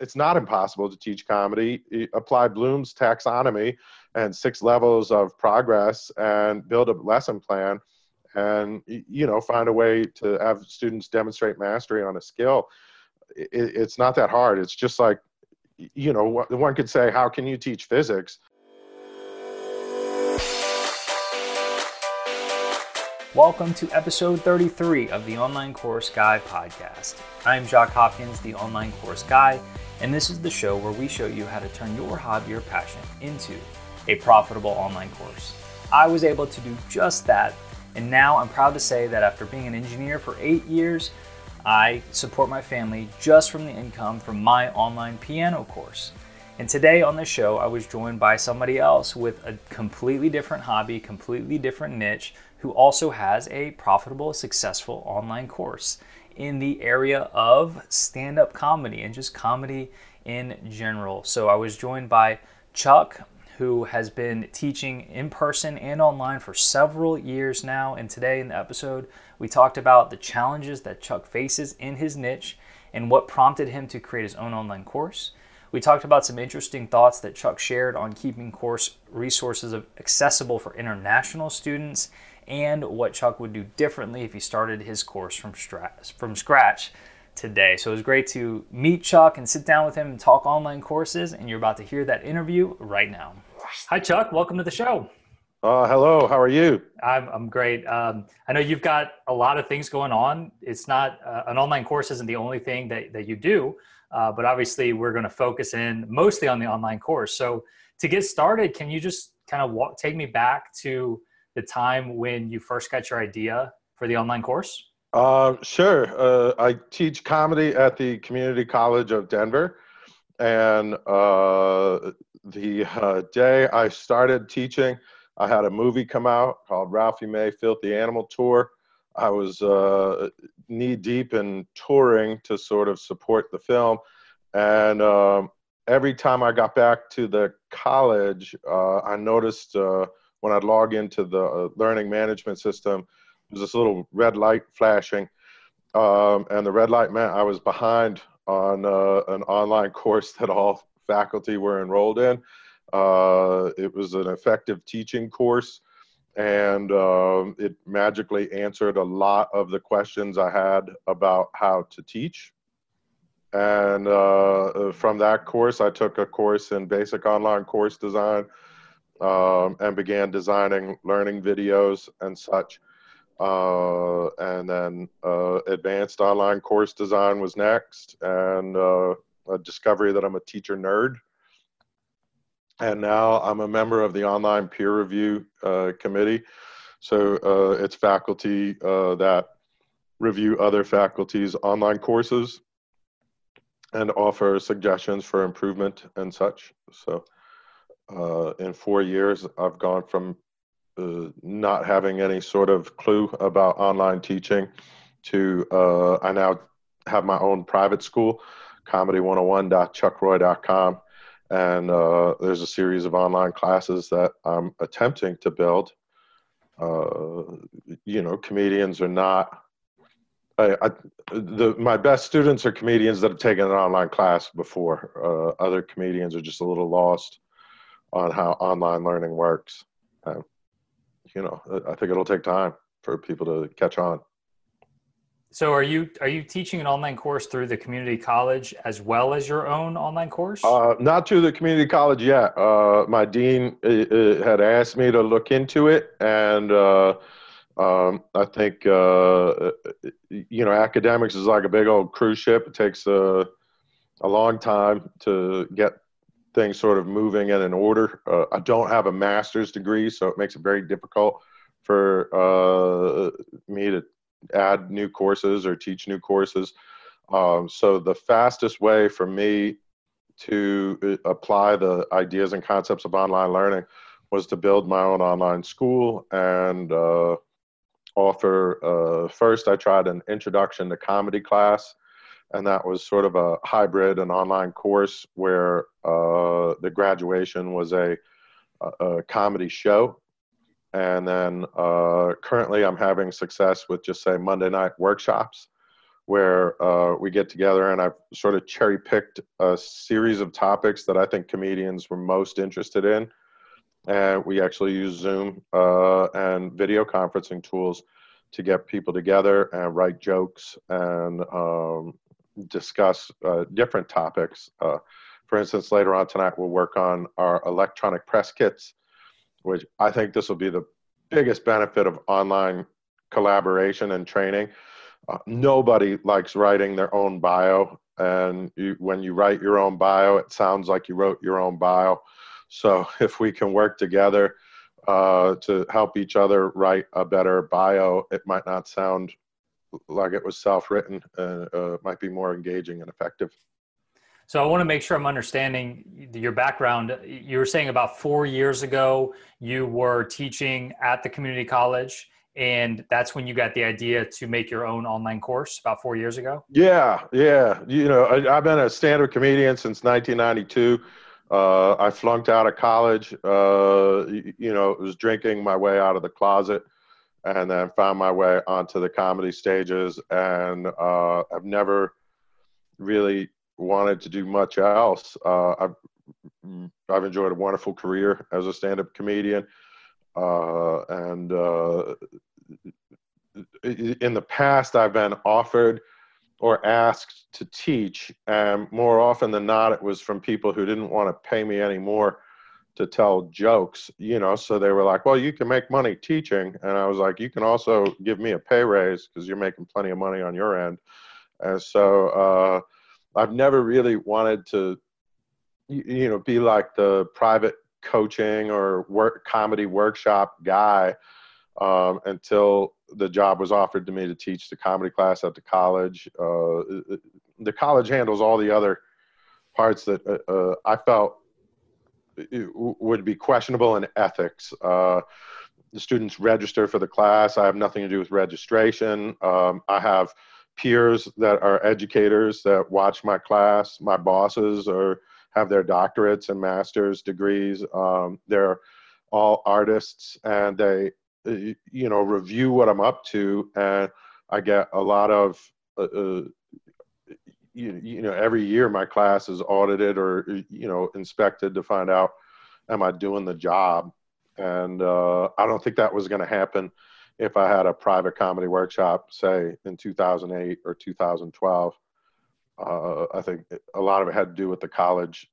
it's not impossible to teach comedy. Apply Bloom's taxonomy and six levels of progress and build a lesson plan and you know find a way to have students demonstrate mastery on a skill it, it's not that hard it's just like you know one could say how can you teach physics Welcome to episode 33 of the Online Course Guy podcast. I'm Jacques Hopkins, the Online Course Guy, and this is the show where we show you how to turn your hobby or passion into a profitable online course. I was able to do just that, and now I'm proud to say that after being an engineer for eight years, I support my family just from the income from my online piano course. And today on the show, I was joined by somebody else with a completely different hobby, completely different niche who also has a profitable, successful online course in the area of stand up comedy and just comedy in general. So I was joined by Chuck, who has been teaching in person and online for several years now. And today in the episode, we talked about the challenges that Chuck faces in his niche and what prompted him to create his own online course. We talked about some interesting thoughts that Chuck shared on keeping course resources accessible for international students and what Chuck would do differently if he started his course from, from scratch today. So it was great to meet Chuck and sit down with him and talk online courses, and you're about to hear that interview right now. Hi, Chuck. Welcome to the show. Uh, hello. How are you? I'm, I'm great. Um, I know you've got a lot of things going on. It's not uh, an online course isn't the only thing that, that you do, uh, but obviously we're going to focus in mostly on the online course. So to get started, can you just kind of walk, take me back to the time when you first got your idea for the online course? Uh, sure. Uh, I teach comedy at the Community College of Denver. And uh, the uh, day I started teaching, I had a movie come out called Ralphie May Filthy Animal Tour. I was uh, knee deep in touring to sort of support the film. And um, every time I got back to the college, uh, I noticed when I'd log into the uh, learning management system, there's this little red light flashing. Um, and the red light meant I was behind on uh, an online course that all faculty were enrolled in. Uh, it was an effective teaching course, and um, it magically answered a lot of the questions I had about how to teach. And uh, from that course, I took a course in basic online course design um, and began designing learning videos and such. Uh, and then uh, advanced online course design was next, and uh, a discovery that I'm a teacher nerd. And now I'm a member of the online peer review uh, committee. So uh, it's faculty uh, that review other faculty's online courses and offer suggestions for improvement and such. So uh, in four years, I've gone from uh, not having any sort of clue about online teaching to uh, I now have my own private school, comedy101.chuckroy.com. And uh, there's a series of online classes that I'm attempting to build. Uh, you know, comedians are not. I, I, the, my best students are comedians that have taken an online class before. Uh, other comedians are just a little lost on how online learning works. Uh, you know, I think it'll take time for people to catch on. So, are you are you teaching an online course through the community college as well as your own online course? Uh, not to the community college yet. Uh, my dean uh, uh had asked me to look into it, and uh, um, I think uh, you know academics is like a big old cruise ship. It takes a a long time to get things sort of moving in an order. Uh, I don't have a master's degree, so it makes it very difficult for uh, me to add new courses or teach new courses. Um, so the fastest way for me to uh, apply the ideas and concepts of online learning was to build my own online school and uh, offer. Uh, first, I tried an introduction to comedy class and that was sort of a hybrid and online course where uh, the graduation was a, a, comedy show and then uh, currently i'm having success with just say monday night workshops where uh, we get together and I've sort of cherry picked a series of topics that I think comedians were most interested in. And we actually use Zoom uh, and video conferencing tools to get people together and write jokes and um, discuss uh, different topics. Uh, for instance, later on tonight, we'll work on our electronic press kits, which I think this will be the biggest benefit of online collaboration and training. Uh, nobody likes writing their own bio. And you, when you write your own bio, it sounds like you wrote your own bio. So if we can work together uh, to help each other write a better bio, it might not sound like it was self-written. Uh, uh, might be more engaging and effective. So I want to make sure I'm understanding your background. You were saying about four years ago you were teaching at the community college, and that's when you got the idea to make your own online course about four years ago. Yeah, yeah. You know, I, have been a stand-up comedian since 1992. Uh, I flunked out of college. Uh, you, you know, was drinking my way out of the closet, and then found my way onto the comedy stages. And uh, I've never really wanted to do much else. Uh, I've I've enjoyed a wonderful career as a stand-up comedian, uh, and uh, in the past, I've been offered or asked to teach, and more often than not, it was from people who didn't want to pay me anymore to tell jokes, you know. So they were like, "Well, you can make money teaching," and I was like, "You can also give me a pay raise because you're making plenty of money on your end." And so uh, I've never really wanted to, you know, be like the private coaching or work comedy workshop guy um, until the job was offered to me to teach the comedy class at the college. Uh, the college handles all the other parts that uh, uh I felt would be questionable in ethics. Uh, the students register for the class. I have nothing to do with registration. Um, I have peers that are educators that watch my class. My bosses are have their doctorates and master's degrees. Um, they're all artists, and they you know review what i'm up to and i get a lot of uh, uh, you, you know every year my class is audited or you know inspected to find out am i doing the job? And uh, i don't think that was going to happen if i had a private comedy workshop say in 2008 or 2012 uh, i think a lot of it had to do with the college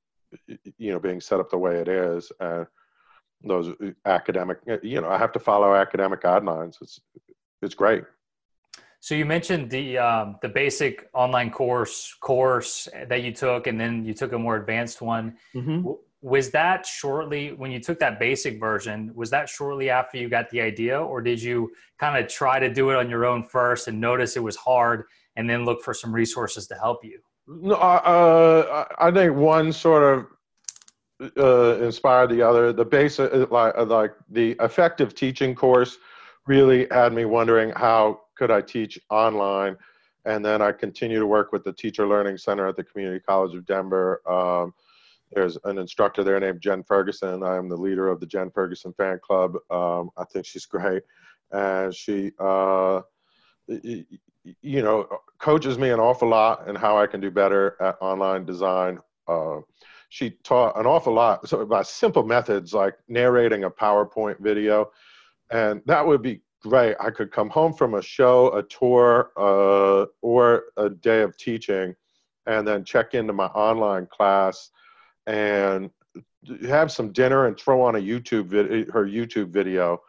you know being set up the way it is and those uh, academic you know i have to follow academic guidelines. It's it's great so you mentioned the um, the basic online course course that you took and then you took a more advanced one mm-hmm. was that shortly when you took that basic version was that shortly after you got the idea or did you kind of try to do it on your own first and notice it was hard and then look for some resources to help you no uh, i think one sort of uh, inspired the other. The basic, uh, like, uh, like the effective teaching course, really had me wondering how could I teach online. And then I continue to work with the Teacher Learning Center at the Community College of Denver. Um, there's an instructor there named Jen Ferguson. I am the leader of the Jen Ferguson fan club. Um, I think she's great, and she, uh, you know, coaches me an awful lot in how I can do better at online design. Uh, she taught an awful lot so about simple methods like narrating a PowerPoint video. And that would be great. I could come home from a show, a tour, uh, or a day of teaching, and then check into my online class and have some dinner and throw on a YouTube vid- her YouTube video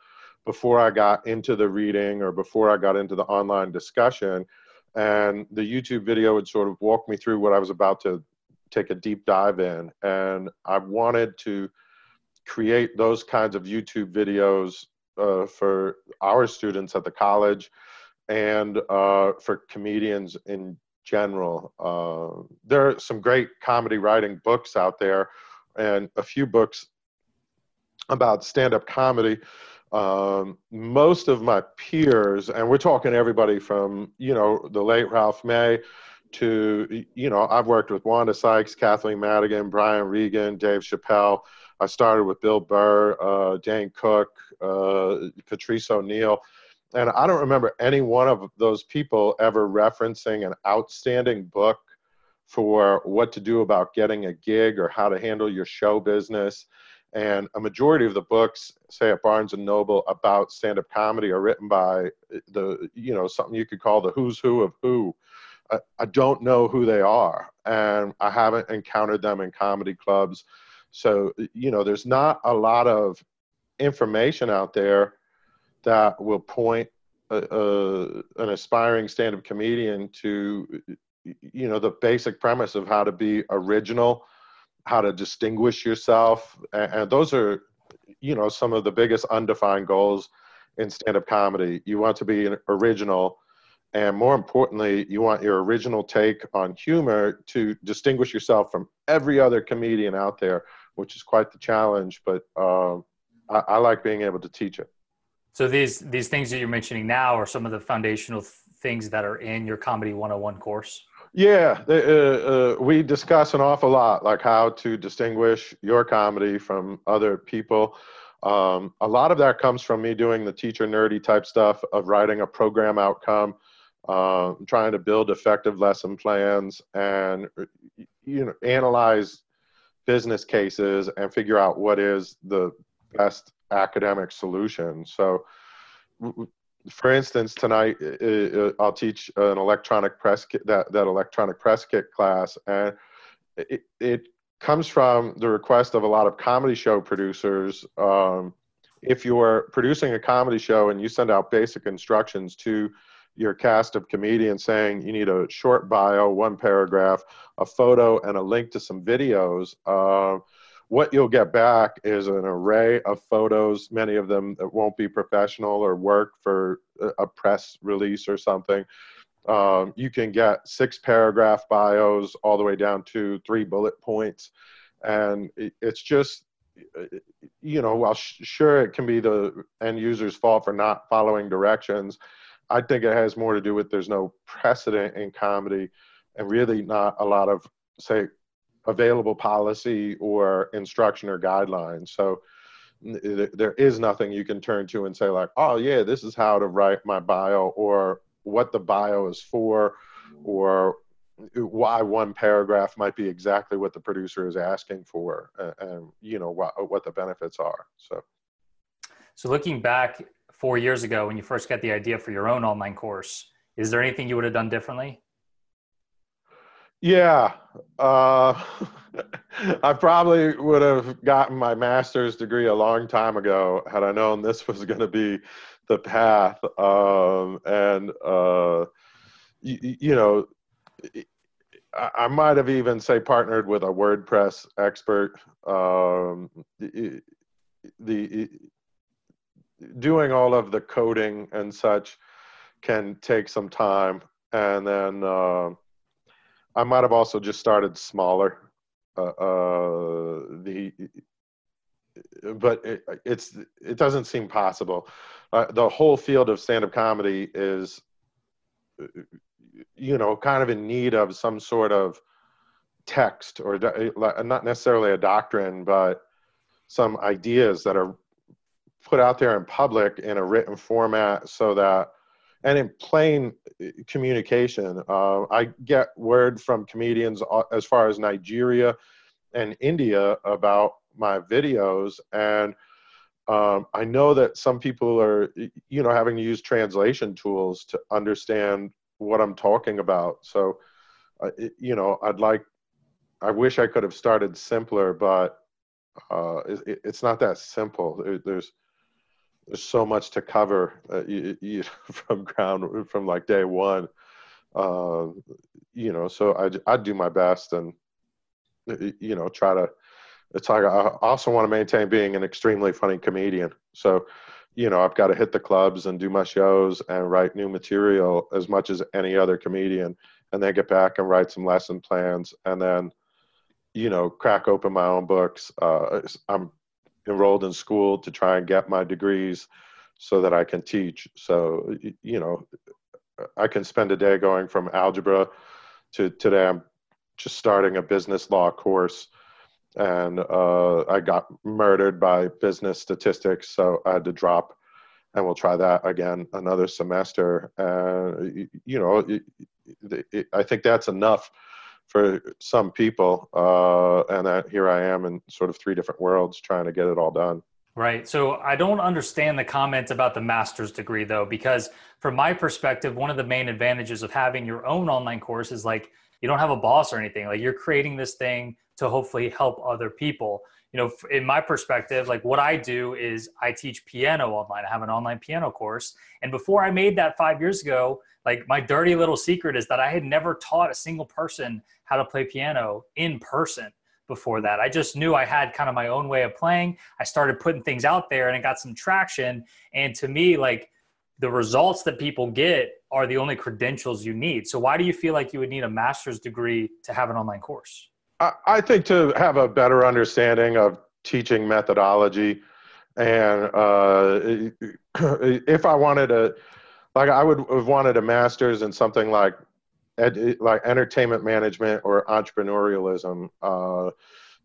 before I got into the reading or before I got into the online discussion. And the YouTube video would sort of walk me through what I was about to take a deep dive in. And I wanted to create those kinds of YouTube videos uh, for our students at the college and uh, for comedians in general. Uh, there are some great comedy writing books out there and a few books about stand up comedy. Um, most of my peers, and we're talking everybody from, you know, the late Ralph May to, you know, I've worked with Wanda Sykes, Kathleen Madigan, Brian Regan, Dave Chappelle. I started with Bill Burr, uh, Dane Cook, uh, Patrice O'Neal. and I don't remember any one of those people ever referencing an outstanding book for what to do about getting a gig or how to handle your show business. And a majority of the books, say at Barnes and Noble, about stand-up comedy are written by the, you know, something you could call the who's who of who. I, I don't know who they are, and I haven't encountered them in comedy clubs. So, you know, there's not a lot of information out there that will point a, a, an aspiring stand-up comedian to you know the basic premise of how to be original how to distinguish yourself. And, and those are you know some of the biggest undefined goals in stand-up comedy. You want to be original and more importantly you want your original take on humor to distinguish yourself from every other comedian out there which is quite the challenge but um, I, I like being able to teach it so these these things that you're mentioning now are some of the foundational things that are in your comedy 101 course. Yeah, uh, uh, we discuss an awful lot, like how to distinguish your comedy from other people. Um, a lot of that comes from me doing the teacher nerdy type stuff of writing a program outcome, uh, trying to build effective lesson plans, and you know analyze business cases and figure out what is the best academic solution. So, for instance, tonight I'll teach an electronic press kit, that that electronic press kit class, and it, it comes from the request of a lot of comedy show producers. Um, if you're producing a comedy show and you send out basic instructions to your cast of comedians saying you need a short bio, one paragraph, a photo, and a link to some videos. Uh, what you'll get back is an array of photos, many of them that won't be professional or work for a press release or something. Um, you can get six paragraph bios all the way down to three bullet points. And it's just, you know, while sure it can be the end user's fault for not following directions, I think it has more to do with there's no precedent in comedy and really not a lot of, say, available policy or instruction or guidelines. So there is nothing you can turn to and say like, oh yeah, this is how to write my bio or what the bio is for or why one paragraph might be exactly what the producer is asking for and, and you know what, what the benefits are. So. So looking back four years ago when you first got the idea for your own online course, is there anything you would have done differently? Yeah, uh, I probably would have gotten my master's degree a long time ago had I known this was going to be the path. Um, and uh, you, you know, I, might have even say partnered with a WordPress expert. Um, the, the doing all of the coding and such can take some time, and then. Uh, I might have also just started smaller. Uh, uh, the but it, it's it doesn't seem possible. Uh, the whole field of stand-up comedy is, you know, kind of in need of some sort of text or not necessarily a doctrine, but some ideas that are put out there in public in a written format so that and in plain communication. Uh, I get word from comedians uh, as far as Nigeria and India about my videos, and um, I know that some people are, you know, having to use translation tools to understand what I'm talking about. So, uh, it, you know, I'd like, I wish I could have started simpler, but uh, it, it's not that simple. There's there's so much to cover uh, you, you, from ground from like day one. Uh, you know so I, I do my best and you know try to it's like i also want to maintain being an extremely funny comedian. So you know i've got to hit the clubs and do my shows and write new material as much as any other comedian and then get back and write some lesson plans and then you know crack open my own books. Uh, i'm enrolled in school to try and get my degrees so that I can teach. So, you know, I can spend a day going from algebra to today I'm just starting a business law course and uh, I got murdered by business statistics. So I had to drop and we'll try that again another semester. Uh, you, you know, it, it, I think that's enough for some people. Uh, and here I am in sort of three different worlds trying to get it all done. Right. So I don't understand the comment about the master's degree though, because from my perspective, one of the main advantages of having your own online course is like you don't have a boss or anything. Like you're creating this thing to hopefully help other people. You know, in my perspective, like what I do is I teach piano online. I have an online piano course. And before I made that five years ago, like my dirty little secret is that I had never taught a single person how to play piano in person before that. I just knew I had kind of my own way of playing. I started putting things out there and it got some traction. And to me, like the results that people get are the only credentials you need. So why do you feel like you would need a master's degree to have an online course? I, think to have a better understanding of teaching methodology and uh, if I wanted to, like I would have wanted a master's in something like ed, like entertainment management or entrepreneurialism. Uh,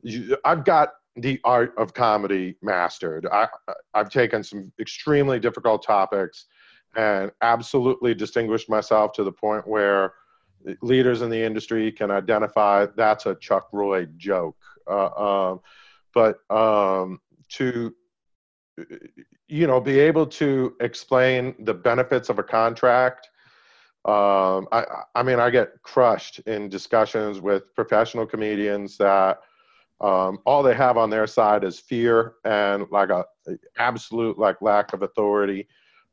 you, I've got the art of comedy mastered. I, I've taken some extremely difficult topics and absolutely distinguished myself to the point where leaders in the industry can identify that's a Chuck Roy joke. Uh, um, but um, to you know be able to explain the benefits of a contract um, I, I mean i get crushed in discussions with professional comedians that um, all they have on their side is fear and like a, absolute like lack of authority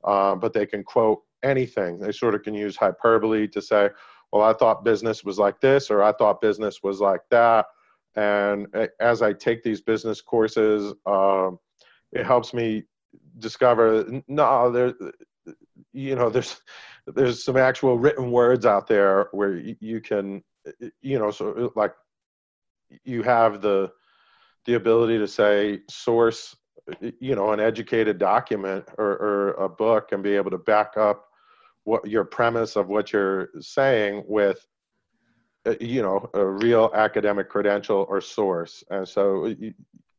um, but they can quote anything. They sort of can use hyperbole to say well i thought business was like this or i thought business was like that. And as i take these business courses um, it helps me discover no there you know there's there's some actual written words out there where you, can you know so like you have the the ability to say source you know an educated document or, or a book and be able to back up what your premise of what you're saying with uh, you know a real academic credential or source. And so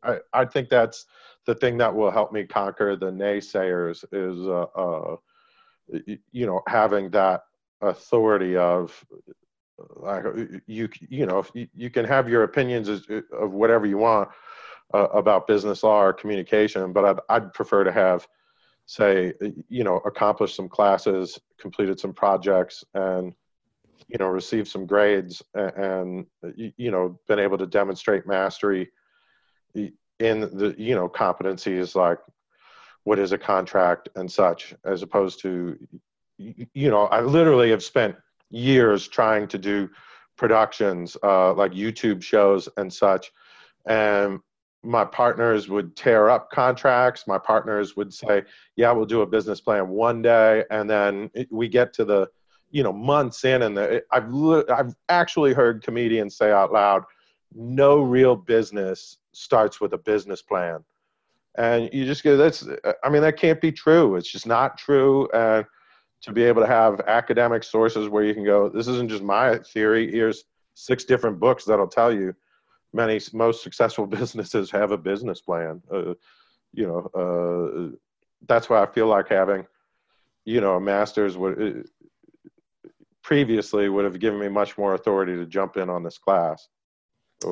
I, I think that's the thing that will help me conquer the naysayers is uh, uh, you know having that authority of like you you know you, can have your opinions of whatever you want uh, about business law or communication but I'd, I'd prefer to have say you know accomplished some classes completed some projects and you know received some grades and, and you know been able to demonstrate mastery in the you know competencies like what is a contract and such as opposed to you know i literally have spent years trying to do productions uh, like youtube shows and such. And my partners would tear up contracts. My partners would say yeah we'll do a business plan one day. And then we get to the you know months in and the, i've i've actually heard comedians say out loud no real business starts with a business plan. And you just go, that's, I mean, that can't be true. It's just not true. And to be able to have academic sources where you can go, this isn't just my theory. Here's six different books that'll tell you many most successful businesses have a business plan. Uh, you know, uh, that's why I feel like having, you know, a master's would uh, previously would have given me much more authority to jump in on this class.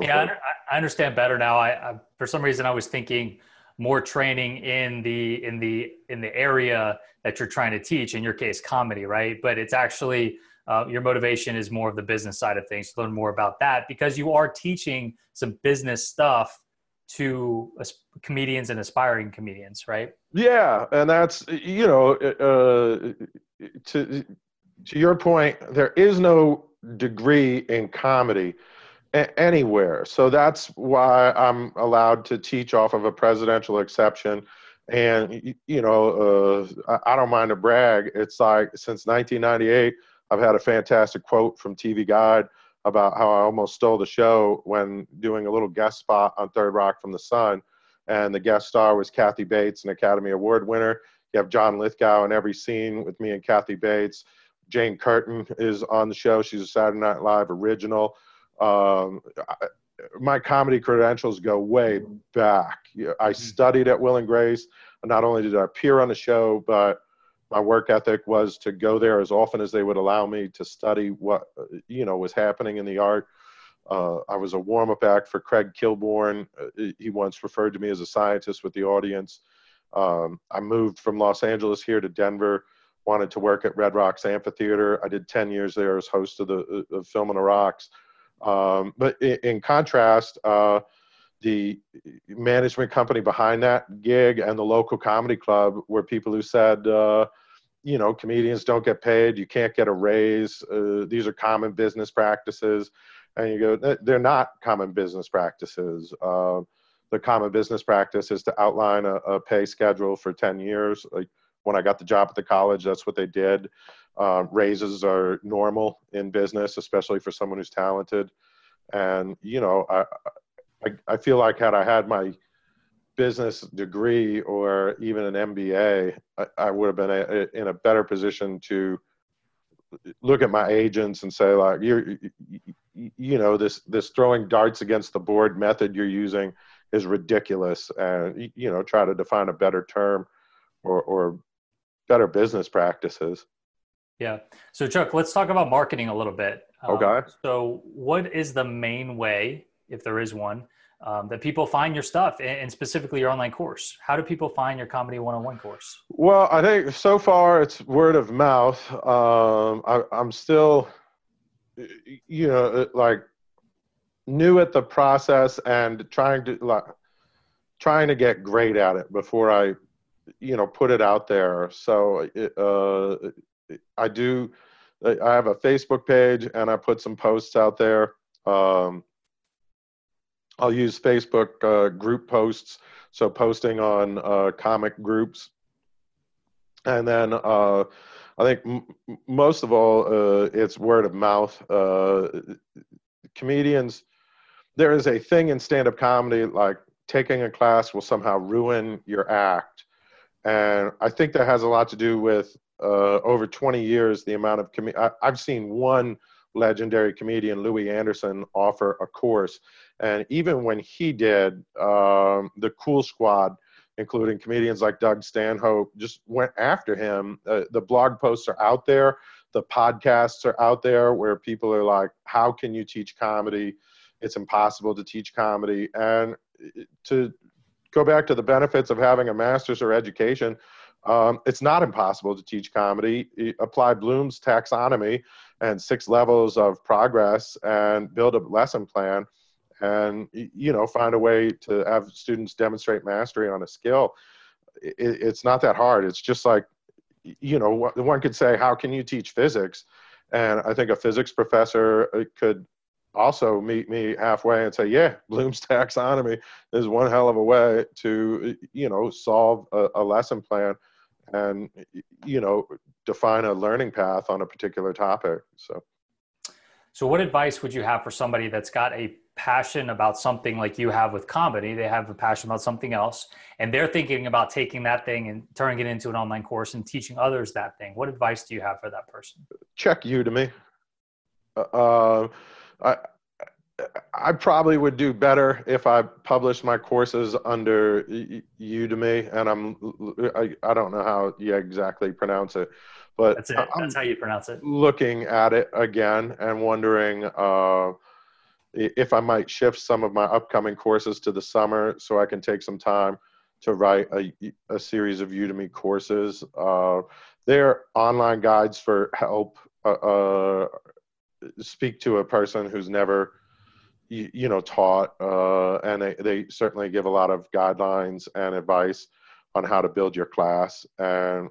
Yeah, I, I understand better now. I, I, for some reason I was thinking more training in the in the in the area that you're trying to teach. In your case, comedy, right? But it's actually uh, your motivation is more of the business side of things. To learn more about that because you are teaching some business stuff to comedians and aspiring comedians, right? Yeah, and that's you know uh, to to your point, there is no degree in comedy a- anywhere. So that's why I'm allowed to teach off of a presidential exception. And, you know, uh, I don't mind to brag. It's like since 1998, I've had a fantastic quote from TV Guide about how I almost stole the show when doing a little guest spot on Third Rock from the Sun. And the guest star was Kathy Bates, an Academy Award winner. You have John Lithgow in every scene with me and Kathy Bates. Jane Curtin is on the show. She's a Saturday Night Live original. Um, I, my comedy credentials go way back. I mm-hmm. studied at Will and Grace. not only did I appear on the show, but my work ethic was to go there as often as they would allow me to study what you know was happening in the art. Uh, I was a warm-up act for Craig Kilborn. Uh, he once referred to me as a scientist with the audience. Um, I moved from Los Angeles here to Denver. Wanted to work at Red Rocks Amphitheater. I did 10 years there as host of the of Film on the Rocks. Um, but in, in contrast, uh, the management company behind that gig and the local comedy club were people who said, uh, you know, comedians don't get paid. You can't get a raise. Uh, these are common business practices. And you go, they're not common business practices. Uh, the common business practice is to outline a, a, pay schedule for 10 years. Like when I got the job at the college, that's what they did. Uh, raises are normal in business, especially for someone who's talented. And, you know, I, I, I feel like had I had my business degree or even an MBA, I, I would have been a, a, in a better position to look at my agents and say like, you, you know, this, this throwing darts against the board method you're using is ridiculous and, you know, try to define a better term or, or better business practices. Yeah. So Chuck, let's talk about marketing a little bit. Okay. Um, so what is the main way, if there is one, um, that people find your stuff and specifically your online course? How do people find your Comedy 101 course? Well, I think so far it's word of mouth. Um, I, I'm still, you know, uh, like new at the process and trying to like trying to get great at it before I, you know, put it out there. So uh, I do. I have a Facebook page and I put some posts out there. Um, I'll use Facebook uh, group posts, so posting on uh, comic groups. And then uh, I think m- most of all, uh, it's word of mouth. Uh, comedians, there is a thing in stand up comedy like taking a class will somehow ruin your act. And I think that has a lot to do with uh, over 20 years, the amount of, com- I- I've seen one legendary comedian, Louie Anderson, offer a course and even when he did, um, the Cool Squad, including comedians like Doug Stanhope, just went after him. Uh, the blog posts are out there, the podcasts are out there where people are like, How can you teach comedy? It's impossible to teach comedy. And uh, to go back to the benefits of having a master's or education, um, it's not impossible to teach comedy. Apply Bloom's taxonomy and six levels of progress and build a lesson plan and you know find a way to have students demonstrate mastery on a skill it, it's not that hard it's just like you know one could say how can you teach physics and i think a physics professor uh, could also meet me halfway and say yeah bloom's taxonomy is one hell of a way to you know solve a, a lesson plan and you know define a learning path on a particular topic. So. So what advice would you have for somebody that's got a passion about something like you have with comedy? They have a passion about something else and they're thinking about taking that thing and turning it into an online course and teaching others that thing. What advice do you have for that person? Check udemy uh, uh i I probably would do better if I published my courses under Udemy, and I'm I, I don't know how you exactly pronounce it, but that's it. That's how you pronounce it. Looking at it again and wondering uh, if I might shift some of my upcoming courses to the summer so I can take some time to write a, a series of Udemy courses. Uh, they're online guides for help uh, uh, speak to a person who's never you, you know taught uh, and they, they certainly give a lot of guidelines and advice on how to build your class. And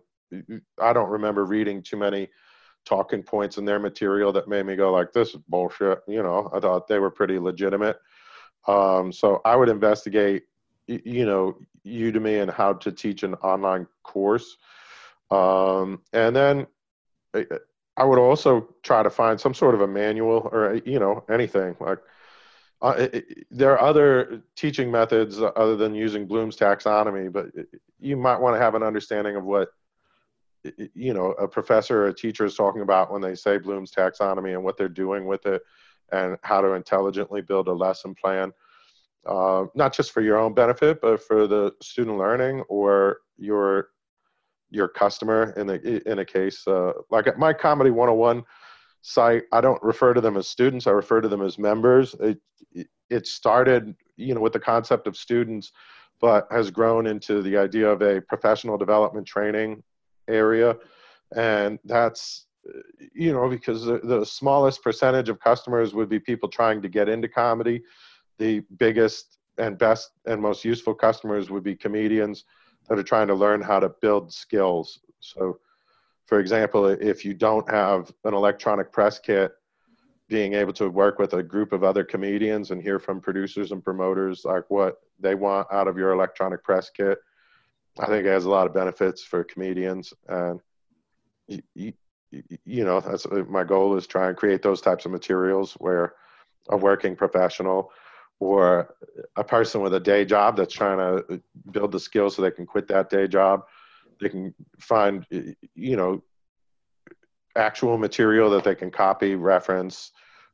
i don't remember reading too many talking points in their material that made me go like this is bullshit you know? I thought they were pretty legitimate. Um, so i would investigate you know udemy and how to teach an online course. Um, and then i would also try to find some sort of a manual or you know anything like uh, it, there are other teaching methods other than using bloom's taxonomy but you might want to have an understanding of what you know a professor or a teacher is talking about when they say bloom's taxonomy and what they're doing with it and how to intelligently build a lesson plan uh, not just for your own benefit but for the student learning or your your customer in a in a case uh, like at my comedy 101 site i don't refer to them as students i refer to them as members. It, it started you know with the concept of students but has grown into the idea of a professional development training area. And that's you know because the, the smallest percentage of customers would be people trying to get into comedy. The biggest and best and most useful customers would be comedians that are trying to learn how to build skills. So, for example, if you don't have an electronic press kit, being able to work with a group of other comedians and hear from producers and promoters like what they want out of your electronic press kit, I think it has a lot of benefits for comedians. And you, you know, that's my goal is try and create those types of materials where a working professional or a person with a day job that's trying to build the skills so they can quit that day job. They can find you know actual material that they can copy reference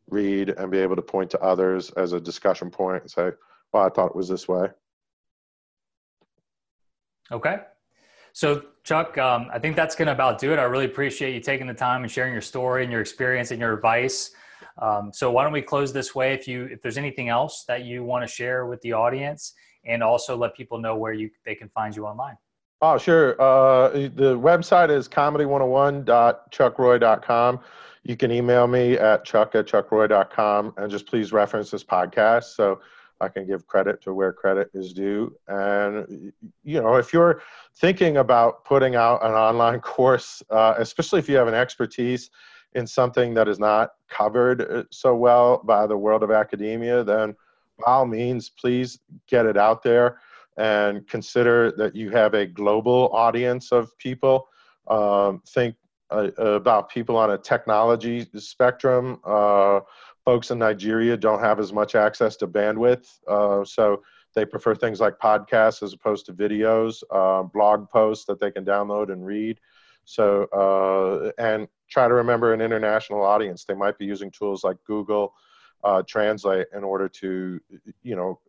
read and be able to point to others as a discussion point and say well i thought it was this way. Okay. So chuck um, i think that's going to about do it. I really appreciate you taking the time and sharing your story and your experience and your advice um, so why don't we close this way? If you if there's anything else that you want to share with the audience, and also let people know where you they can find you online. Oh, sure. Uh, the website is comedy101.chuckroy.com. You can email me at chuck at chuckroy.com and just please reference this podcast so I can give credit to where credit is due. And, you know, if you're thinking about putting out an online course, uh, especially if you have an expertise in something that is not covered uh, so well by the world of academia, then by all means, please get it out there and consider that you have a global audience of people. Um, think uh, about people on a technology spectrum. Uh, folks in Nigeria don't have as much access to bandwidth, uh, so they prefer things like podcasts as opposed to videos, uh, blog posts that they can download and read. So, uh, and try to remember an international audience. They might be using tools like Google uh, Translate in order to, you know,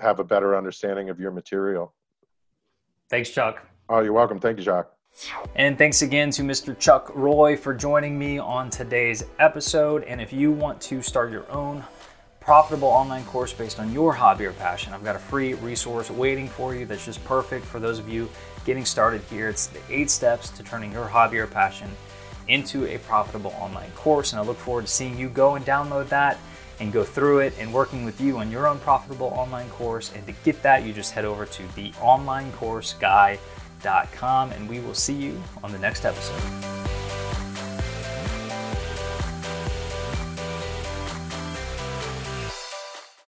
have a better understanding of your material. Thanks, Chuck. Oh, you're welcome. Thank you, Jacques. And thanks again to Mr. Chuck Roy for joining me on today's episode. And if you want to start your own profitable online course based on your hobby or passion, I've got a free resource waiting for you that's just perfect for those of you getting started here. It's the eight steps to turning your hobby or passion into a profitable online course. And I look forward to seeing you go and download that and go through it and working with you on your own profitable online course. And to get that, you just head over to theonlinecourseguy.com and we will see you on the next episode.